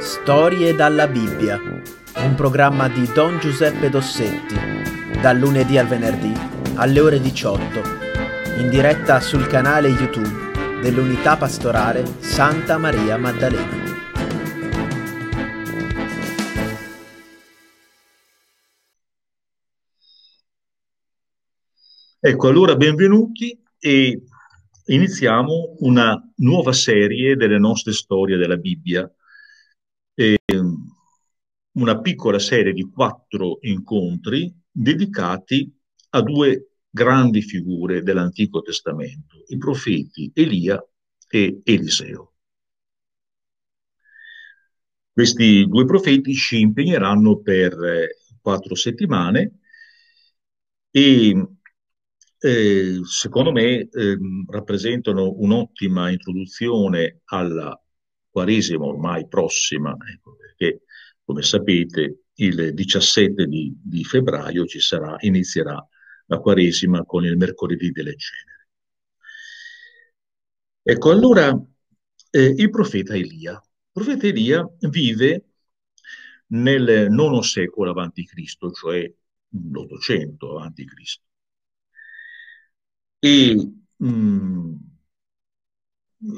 Storie dalla Bibbia, un programma di Don Giuseppe Dossetti, dal lunedì al venerdì alle ore 18, in diretta sul canale YouTube dell'Unità Pastorale Santa Maria Maddalena. Ecco, allora benvenuti e iniziamo una nuova serie delle nostre storie della Bibbia. E una piccola serie di quattro incontri dedicati a due grandi figure dell'Antico Testamento, i profeti Elia e Eliseo. Questi due profeti ci impegneranno per eh, quattro settimane e eh, secondo me eh, rappresentano un'ottima introduzione alla Quaresima ormai prossima, ecco, perché come sapete il 17 di, di febbraio sarà, inizierà la Quaresima con il mercoledì delle ceneri. Ecco, allora eh, il profeta Elia. Il profeta Elia vive nel IX secolo Cristo, cioè l'Ottocento Cristo. E mh, mm,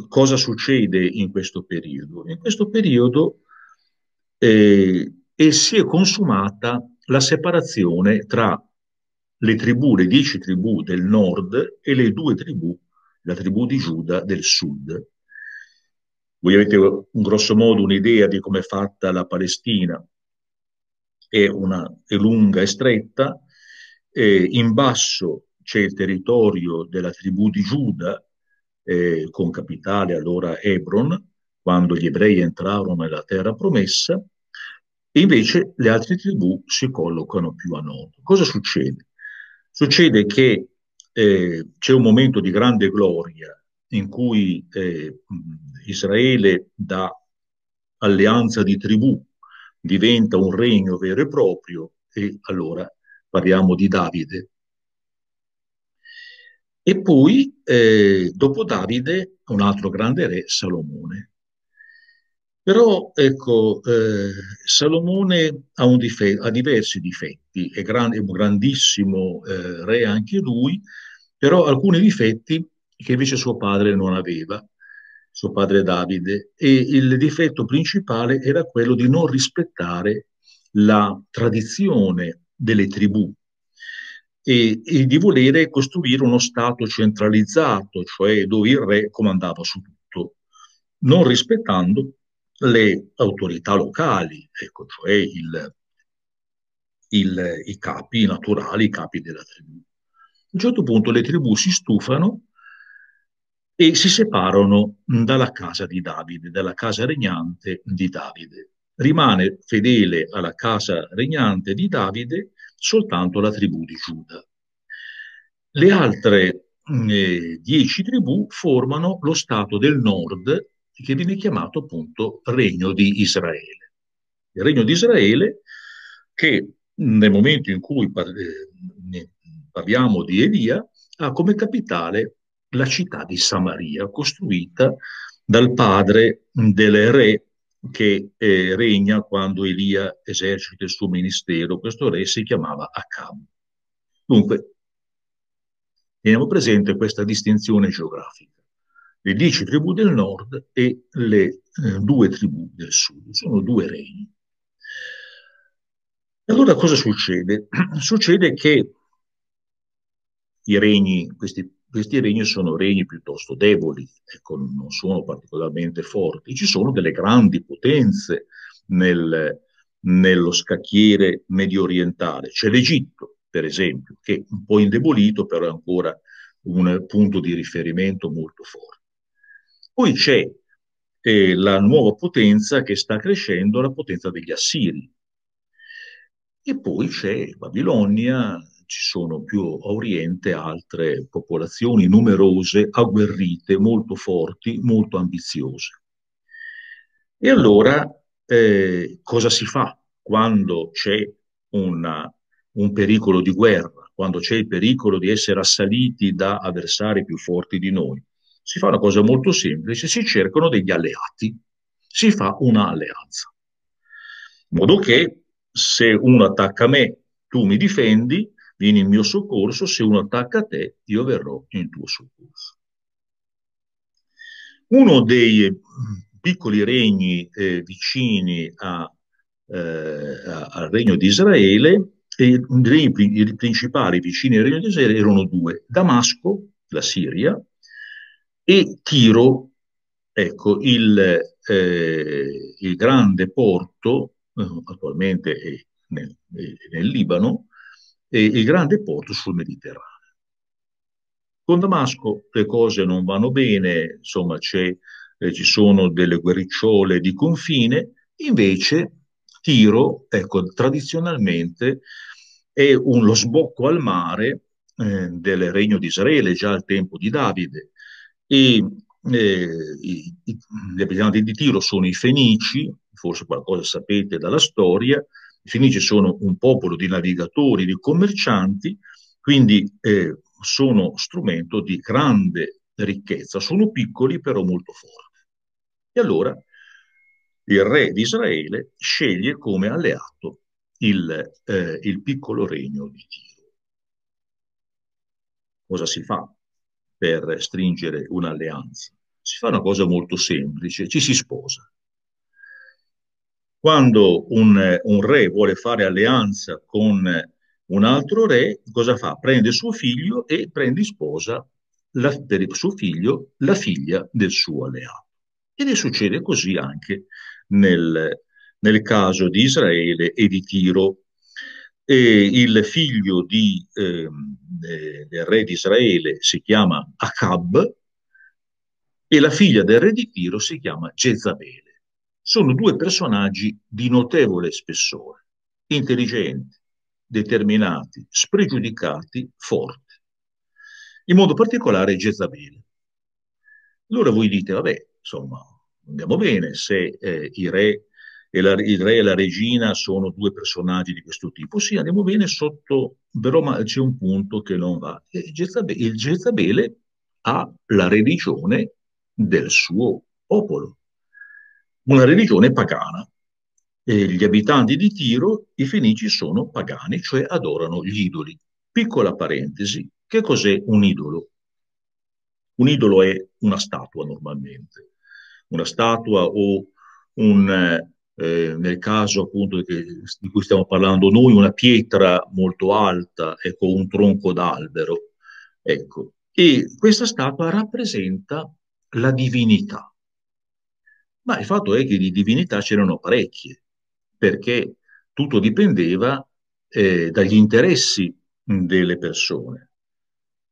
cosa succede in questo periodo? In questo periodo eh, e si è consumata la separazione tra le tribù, le dieci tribù del nord e le due tribù, la tribù di Giuda del sud. Voi avete un grosso modo un'idea di come è fatta la Palestina, è, una, è lunga e stretta, eh, in basso c'è il territorio della tribù di Giuda, eh, con capitale allora Hebron, quando gli ebrei entrarono nella terra promessa, e invece le altre tribù si collocano più a nord. Cosa succede? Succede che eh, c'è un momento di grande gloria in cui eh, Israele da alleanza di tribù diventa un regno vero e proprio e allora parliamo di Davide, e poi, eh, dopo Davide, un altro grande re, Salomone. Però, ecco, eh, Salomone ha, dife- ha, diversi difetti, è, gran- è un grandissimo eh, re anche lui, però alcuni difetti che invece suo padre non aveva, suo padre Davide, e il difetto principale era quello di non rispettare la tradizione delle tribù, e, e, di volere costruire uno Stato centralizzato, cioè dove il re comandava su tutto, non rispettando le autorità locali, ecco, cioè il, il, i capi naturali, i capi della tribù. A un certo punto le tribù si stufano e si separano dalla casa di Davide, dalla casa regnante di Davide. Rimane fedele alla casa regnante di Davide soltanto la tribù di Giuda. Le altre eh, dieci tribù formano lo stato del nord che viene chiamato appunto Regno di Israele. Il Regno di Israele che nel momento in cui eh, parliamo di Elia ha come capitale la città di Samaria, costruita dal padre del re che eh, regna quando Elia esercita il suo ministero. Questo re si chiamava Acab. Dunque, teniamo presente questa distinzione geografica. Le dieci tribù del nord e le eh, due tribù del sud. Sono due regni. Allora cosa succede? Succede che i regni, questi questi regni sono regni piuttosto deboli, ecco, non sono particolarmente forti. Ci sono delle grandi potenze nel, nello scacchiere medio orientale. C'è l'Egitto, per esempio, che è un po' indebolito, però è ancora un punto di riferimento molto forte. Poi c'è eh, la nuova potenza che sta crescendo, la potenza degli Assiri. E poi c'è Babilonia, ci sono più a oriente altre popolazioni numerose, agguerrite, molto forti, molto ambiziose. E allora eh, cosa si fa quando c'è una, un pericolo di guerra, quando c'è il pericolo di essere assaliti da avversari più forti di noi? Si fa una cosa molto semplice, si cercano degli alleati. si fa un'alleanza. In modo che se uno attacca me, tu mi difendi, vieni in mio soccorso, se uno attacca te, io verrò in tuo soccorso. Uno dei piccoli regni eh, vicini a, eh, al regno di Israele, i, i principali vicini al regno di Israele erano due, Damasco, la Siria, e Tiro, ecco, il, eh, il grande porto, eh, attualmente è nel, è nel Libano, è il grande porto sul Mediterraneo. Con Damasco le cose non vanno bene, insomma eh, ci sono delle guerricciole di confine, invece Tiro, ecco, tradizionalmente è un, lo sbocco al mare eh, del regno di Israele, già al tempo di Davide. E eh, i, i, gli abitanti di Tiro sono i Fenici, forse qualcosa sapete dalla storia, i Fenici sono un popolo di navigatori, di commercianti, quindi eh, sono strumento di grande ricchezza, sono piccoli però molto forti. E allora il re di Israele sceglie come alleato il, eh, il piccolo regno di Tiro. Cosa si fa per stringere un'alleanza? Si fa una cosa molto semplice, ci si sposa. Quando un, un re vuole fare alleanza con un altro re, cosa fa? Prende suo figlio e prende in sposa la, per suo figlio la figlia del suo alleato. Ed è succede così anche nel, nel caso di Israele e di Tiro. E il figlio di, eh, del re di Israele si chiama Achab e la figlia del re di Tiro si chiama Jezabele. Sono due personaggi di notevole spessore, intelligenti, determinati, spregiudicati, forti. In modo particolare Jezabele. Allora voi dite, vabbè, insomma, andiamo bene se eh, i re la, il re e la regina sono due personaggi di questo tipo. Sì, andiamo bene sotto, però c'è un punto che non va. Jezabele, il Jezabele ha la religione del suo popolo, una religione pagana. E gli abitanti di Tiro, i fenici, sono pagani, cioè adorano gli idoli. Piccola parentesi, che cos'è un idolo? Un idolo è una statua normalmente una statua o un, eh, nel caso appunto che, di cui stiamo parlando noi, una pietra molto alta, ecco, un tronco d'albero. Ecco. E questa statua rappresenta la divinità. Ma il fatto è che di divinità c'erano parecchie, perché tutto dipendeva eh, dagli interessi delle persone.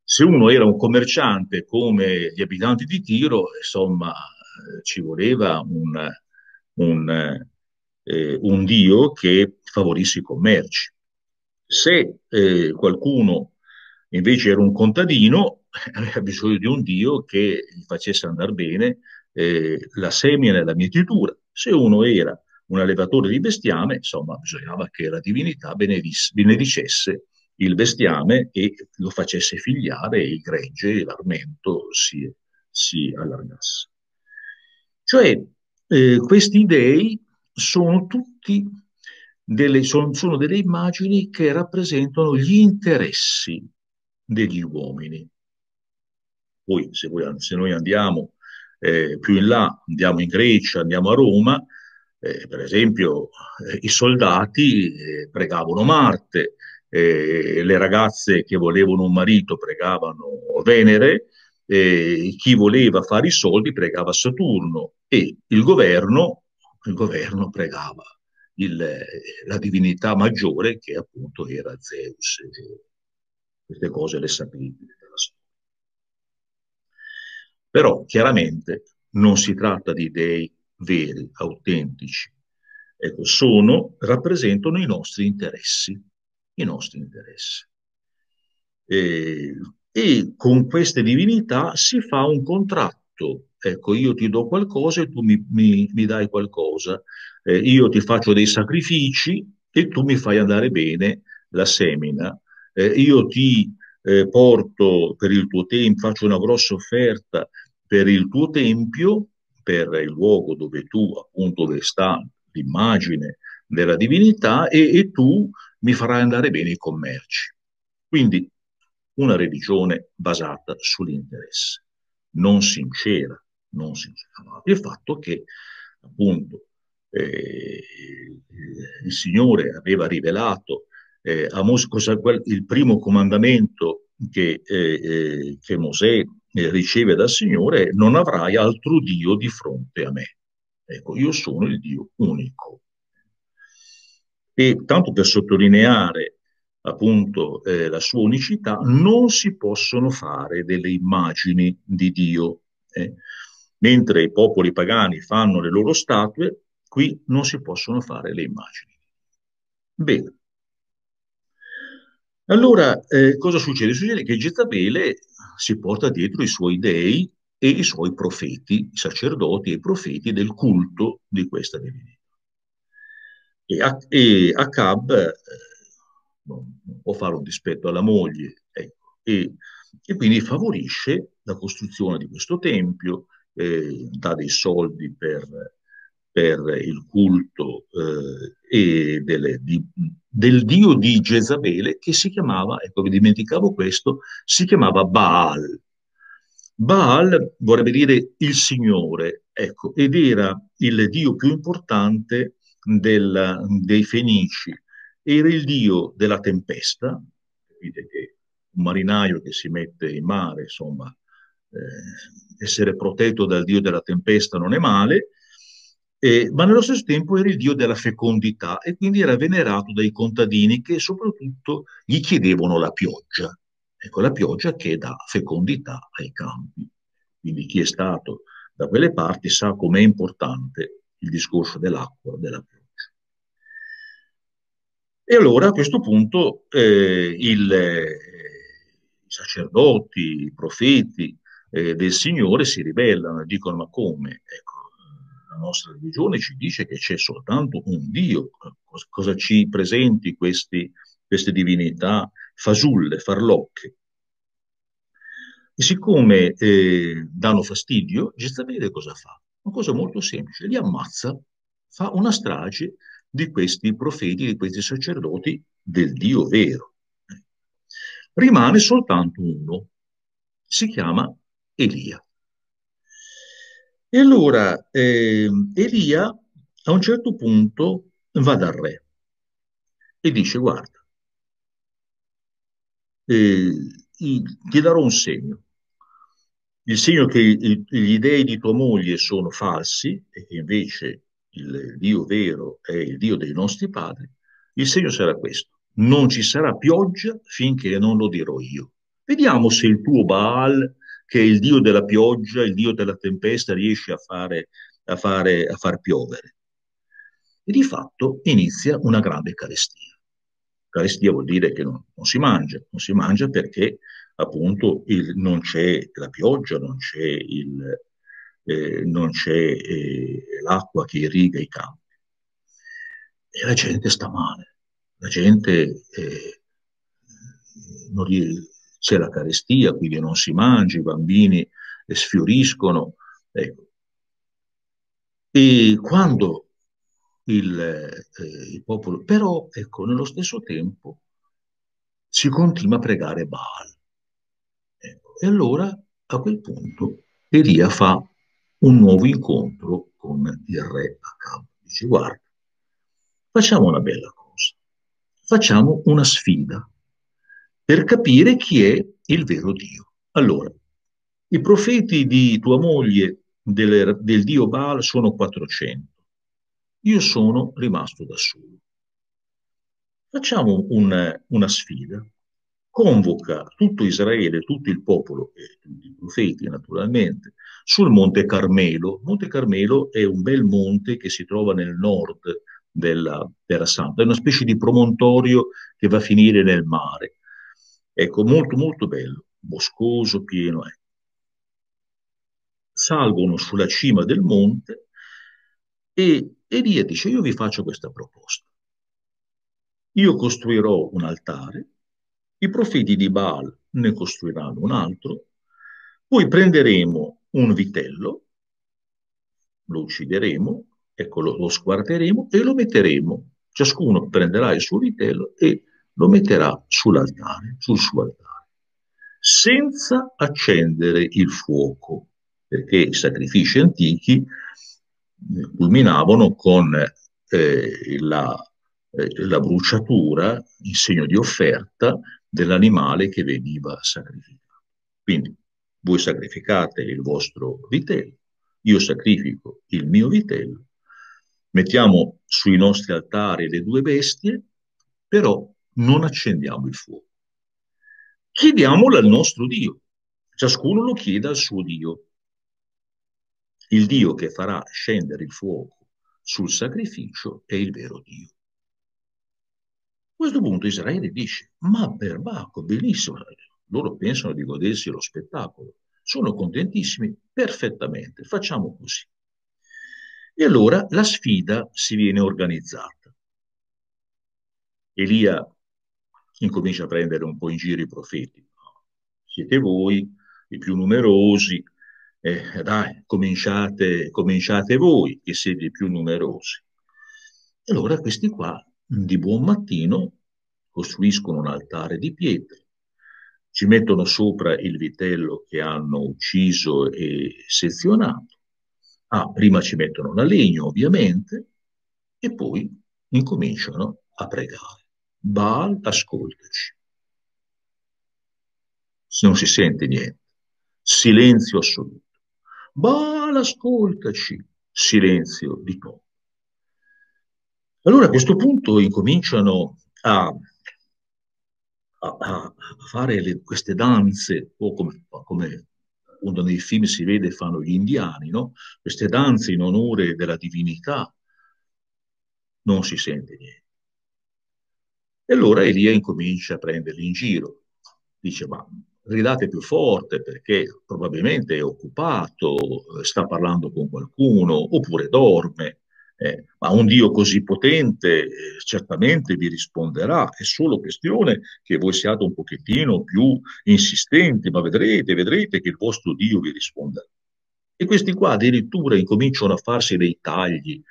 Se uno era un commerciante come gli abitanti di Tiro, insomma, ci voleva un, un, eh, un, dio che favorisse i commerci. Se eh, qualcuno invece era un contadino, aveva bisogno di un dio che gli facesse andare bene eh, la semina e la mietitura. Se uno era un allevatore di bestiame, insomma, bisognava che la divinità benedicesse il bestiame e lo facesse figliare e il gregge e l'armento si, si allargasse. Cioè, eh, questi dei sono tutti delle, sono, sono delle immagini che rappresentano gli interessi degli uomini. Poi, se, voi, se noi andiamo eh, più in là, andiamo in Grecia, andiamo a Roma, eh, per esempio, eh, i soldati eh, pregavano Marte, eh, le ragazze che volevano un marito pregavano Venere, eh, chi voleva fare i soldi pregava Saturno e il governo, il governo pregava il, la divinità maggiore che appunto era Zeus. Queste cose le sapete. Però chiaramente non si tratta di dei veri, autentici. Ecco, sono, rappresentano i nostri interessi, i nostri interessi. E e con queste divinità si fa un contratto. Ecco, io ti do qualcosa e tu mi, mi, mi dai qualcosa. Eh, io ti faccio dei sacrifici e tu mi fai andare bene la semina. Eh, io ti eh, porto per il tuo tempio, faccio una grossa offerta per il tuo tempio, per il luogo dove tu, appunto, dove sta l'immagine della divinità e, e tu mi farai andare bene i commerci. Quindi una religione basata sull'interesse, non sincera, non sincera. Il fatto che appunto eh, il Signore aveva rivelato eh, a Mosè il primo comandamento che, eh, eh che Mosè eh, riceve dal Signore è non avrai altro Dio di fronte a me. Ecco, io sono il Dio unico. E tanto per sottolineare appunto eh, la sua unicità, non si possono fare delle immagini di Dio. Eh. Mentre i popoli pagani fanno le loro statue, qui non si possono fare le immagini. Bene. Allora, eh, cosa succede? Succede che Jezabele si porta dietro i suoi dei e i suoi profeti, i sacerdoti e i profeti del culto di questa divinità. E, e Acab eh, non, può fare un dispetto alla moglie, ecco, e, e, quindi favorisce la costruzione di questo tempio, eh, dà dei soldi per, per il culto eh, delle, di, del dio di Jezabele che si chiamava, ecco vi dimenticavo questo, si chiamava Baal. Baal vorrebbe dire il Signore, ecco, ed era il dio più importante del, dei Fenici, era il dio della tempesta, capite che un marinaio che si mette in mare, insomma, eh, essere protetto dal dio della tempesta non è male, eh, ma nello stesso tempo era il dio della fecondità e quindi era venerato dai contadini che soprattutto gli chiedevano la pioggia. Ecco, la pioggia che dà fecondità ai campi. Quindi chi è stato da quelle parti sa com'è importante il discorso dell'acqua, della pioggia. E allora a questo punto eh, il, eh, i sacerdoti, i profeti eh, del Signore si ribellano e dicono ma come? Ecco, la nostra religione ci dice che c'è soltanto un Dio, cosa, ci presenti questi, queste divinità fasulle, farlocche? E siccome eh, danno fastidio, Jezabele cosa fa? Una cosa molto semplice, li ammazza, fa una strage di questi profeti, di questi sacerdoti del Dio vero. Rimane soltanto uno, si chiama Elia. E allora eh, Elia a un certo punto va dal re e dice guarda, eh, ti darò un segno, il segno che gli dei di tua moglie sono falsi e che invece il Dio vero è il Dio dei nostri padri, il segno sarà questo. Non ci sarà pioggia finché non lo dirò io. Vediamo se il tuo Baal, che il Dio della pioggia, il Dio della tempesta, riesce a, fare, a, fare, a far piovere. E di fatto inizia una grande carestia. Carestia vuol dire che non, non si mangia, non si mangia perché appunto il, non c'è la pioggia, non c'è il, eh, non c'è eh, l'acqua che irriga i campi. E la gente sta male, la gente eh, c'è la carestia, quindi non si mangia, i bambini sfioriscono. Ecco. E quando il, eh, il, popolo, però ecco, nello stesso tempo si continua a pregare Baal. Ecco. E allora a quel punto Elia fa un nuovo incontro con il re Acab. Dice, guarda, facciamo una bella cosa, facciamo una sfida per capire chi è il vero Dio. Allora, i profeti di tua moglie del, del Dio Baal sono 400. Io sono rimasto da solo. Facciamo un, una sfida convoca tutto Israele, tutto il popolo e tutti i profeti naturalmente sul Monte Carmelo. Monte Carmelo è un bel monte che si trova nel nord della Terra Santa, è una specie di promontorio che va a finire nel mare. Ecco, molto molto bello, boscoso, pieno. Eh. Salgono sulla cima del monte e Elia dice, io vi faccio questa proposta. Io costruirò un altare i profeti di Baal ne costruiranno un altro, poi prenderemo un vitello, lo uccideremo, ecco, lo, lo squarteremo e lo metteremo. Ciascuno prenderà il suo vitello e lo metterà sull'altare, sul suo altare, senza accendere il fuoco, perché i sacrifici antichi eh, culminavano con eh, la, eh, la bruciatura in segno di offerta dell'animale che veniva sacrificato. Quindi voi sacrificate il vostro vitello, io sacrifico il mio vitello, mettiamo sui nostri altari le due bestie, però non accendiamo il fuoco. Chiediamolo al nostro Dio, ciascuno lo chiede al suo Dio. Il Dio che farà scendere il fuoco sul sacrificio è il vero Dio. A questo punto Israele dice, ma perbacco, benissimo, loro pensano di godersi lo spettacolo, sono contentissimi, perfettamente, facciamo così. E allora la sfida si viene organizzata. Elia incomincia a prendere un po' in giro i profeti. Siete voi i più numerosi, eh, dai, cominciate, cominciate voi che siete i più numerosi. E allora questi qua, di buon mattino, costruiscono un altare di pietre, ci mettono sopra il vitello che hanno ucciso e sezionato. Ah, prima ci mettono la legna, ovviamente, e poi incominciano a pregare. Baal, ascoltaci. Non si sente niente. Silenzio assoluto. Baal, ascoltaci. Silenzio di nuovo. Allora a questo punto incominciano a a, a fare le, queste danze, o come, come appunto nei film si vede fanno gli indiani, no? queste danze in onore della divinità, non si sente niente. E allora Elia incomincia a prenderli in giro. Dice, ma gridate più forte perché probabilmente è occupato, sta parlando con qualcuno, oppure dorme. Eh, ma un Dio così potente eh, certamente vi risponderà, è solo questione che voi siate un pochettino più insistenti, ma vedrete, vedrete che il vostro Dio vi risponderà. E questi qua addirittura incominciano a farsi dei tagli,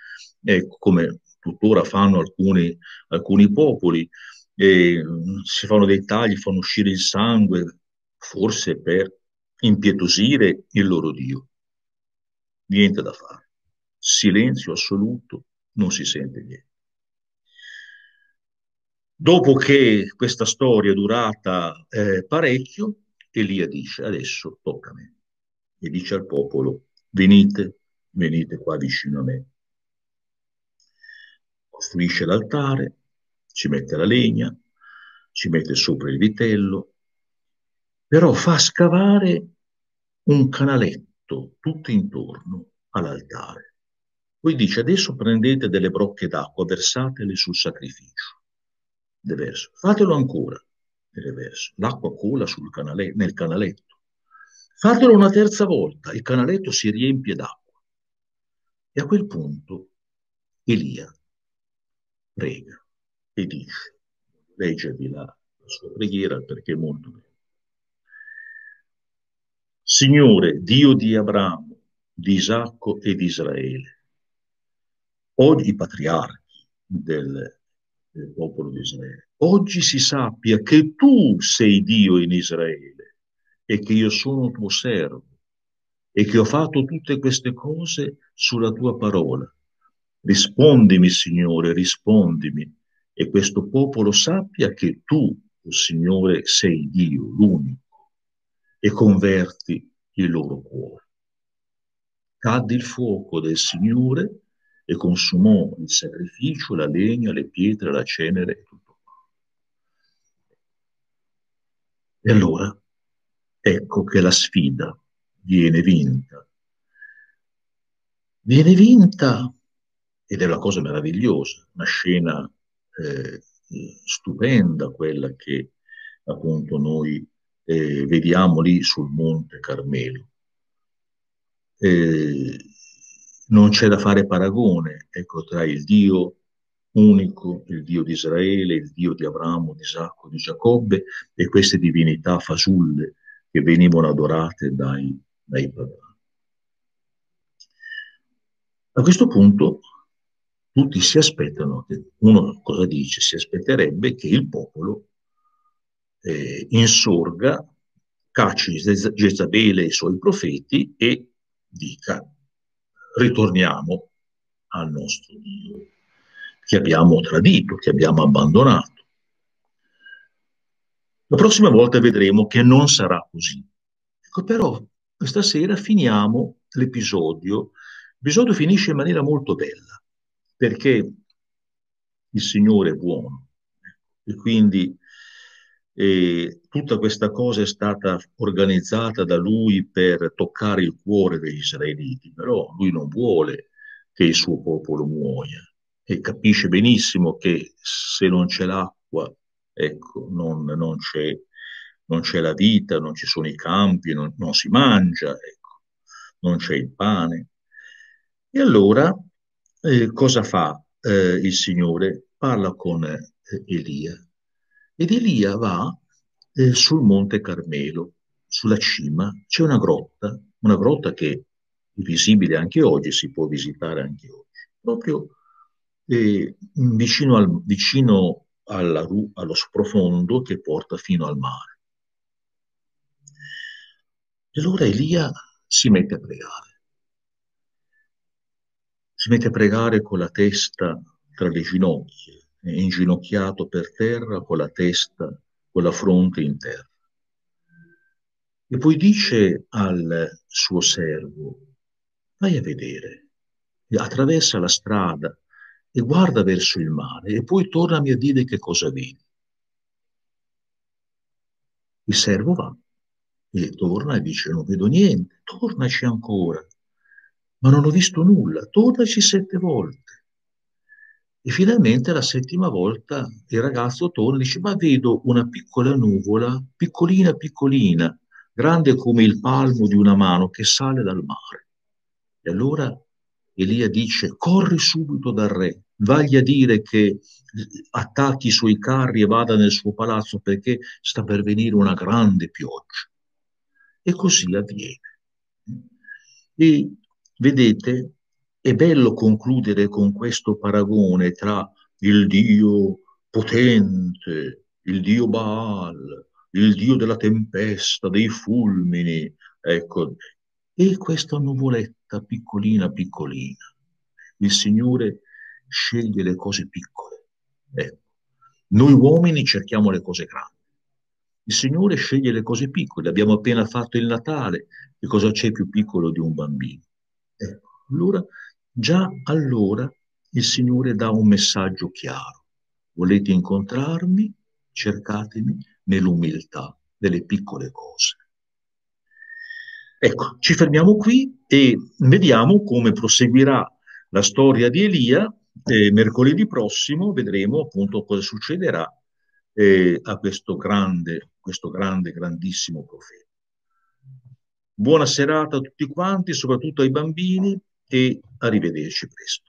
eh, come tuttora fanno alcuni, alcuni popoli, si fanno dei tagli, fanno uscire il sangue, forse per impietosire il loro Dio. Niente da fare silenzio assoluto, non si sente niente. Dopo che questa storia è durata eh, parecchio, Elia dice, adesso tocca a me. E dice al popolo, venite, venite qua vicino a me. Costruisce l'altare, ci mette la legna, ci mette sopra il vitello, però fa scavare un canaletto tutto intorno all'altare. Poi dice, adesso prendete delle brocche d'acqua, versatele sul sacrificio. De verso. Fatelo ancora, nel verso. L'acqua cola canale, nel canaletto. Fatelo una terza volta, il canaletto si riempie d'acqua. E a quel punto Elia prega e dice, leggevi la, sua preghiera perché è molto bella. Signore, Dio di Abramo, di Isacco e di Israele, oggi i patriarchi del, del popolo di Israele. Oggi si sappia che tu sei Dio in Israele e che io sono tuo servo e che ho fatto tutte queste cose sulla tua parola. Rispondimi, Signore, rispondimi, e questo popolo sappia che tu, oh Signore, sei Dio, l'unico, e converti il loro cuore. Cadde il fuoco del Signore e consumò il sacrificio, la legna, le pietre, la cenere e tutto. E allora ecco che la sfida viene vinta. Viene vinta, ed è una cosa meravigliosa, una scena eh, stupenda, quella che appunto noi eh, vediamo lì sul Monte Carmelo. Eh, non c'è da fare paragone ecco, tra il Dio unico, il Dio di Israele, il Dio di Abramo, di Isacco, di Giacobbe e queste divinità fasulle che venivano adorate dai, dai pagani. A questo punto tutti si aspettano, uno cosa dice? Si aspetterebbe che il popolo eh, insorga, cacci Jezabele e i suoi profeti e dica ritorniamo al nostro Dio che abbiamo tradito, che abbiamo abbandonato. La prossima volta vedremo che non sarà così. Ecco, però questa sera finiamo l'episodio. L'episodio finisce in maniera molto bella, perché il Signore è buono e quindi e tutta questa cosa è stata organizzata da lui per toccare il cuore degli israeliti, però lui non vuole che il suo popolo muoia e capisce benissimo che se non c'è l'acqua, ecco, non, non, c'è, non c'è, la vita, non ci sono i campi, non, non si mangia, ecco, non c'è il pane. E allora eh, cosa fa eh, il Signore? Parla con eh, Elia ed Elia va eh, sul Monte Carmelo, sulla cima, c'è una grotta, una grotta che è visibile anche oggi, si può visitare anche oggi, proprio eh, vicino, al, vicino alla, allo sprofondo che porta fino al mare. E allora Elia si mette a pregare. Si mette a pregare con la testa tra le ginocchia, inginocchiato per terra con la testa, con la fronte in terra. E poi dice al suo servo, vai a vedere, attraversa la strada e guarda verso il mare e poi tornami a dire che cosa vedi. Il servo va e torna e dice non vedo niente, tornaci ancora, ma non ho visto nulla, tornaci sette volte. E finalmente la settima volta il ragazzo torna e dice, ma vedo una piccola nuvola, piccolina piccolina, grande come il palmo di una mano che sale dal mare. E allora Elia dice, corri subito dal re, vagli a dire che attacchi i suoi carri e vada nel suo palazzo perché sta per venire una grande pioggia. E così avviene. E vedete, è bello concludere con questo paragone tra il Dio potente, il Dio Baal, il Dio della tempesta, dei fulmini, ecco, e questa nuvoletta piccolina piccolina. Il Signore sceglie le cose piccole. Ecco. Noi uomini cerchiamo le cose grandi. Il Signore sceglie le cose piccole. Abbiamo appena fatto il Natale. Che cosa c'è più piccolo di un bambino? Allora Già allora il Signore dà un messaggio chiaro. Volete incontrarmi? Cercatemi nell'umiltà delle piccole cose. Ecco, ci fermiamo qui e vediamo come proseguirà la storia di Elia. Eh, mercoledì prossimo vedremo appunto cosa succederà eh, a questo grande, questo grande, grandissimo profeta. Buona serata a tutti quanti, soprattutto ai bambini e arrivederci presto.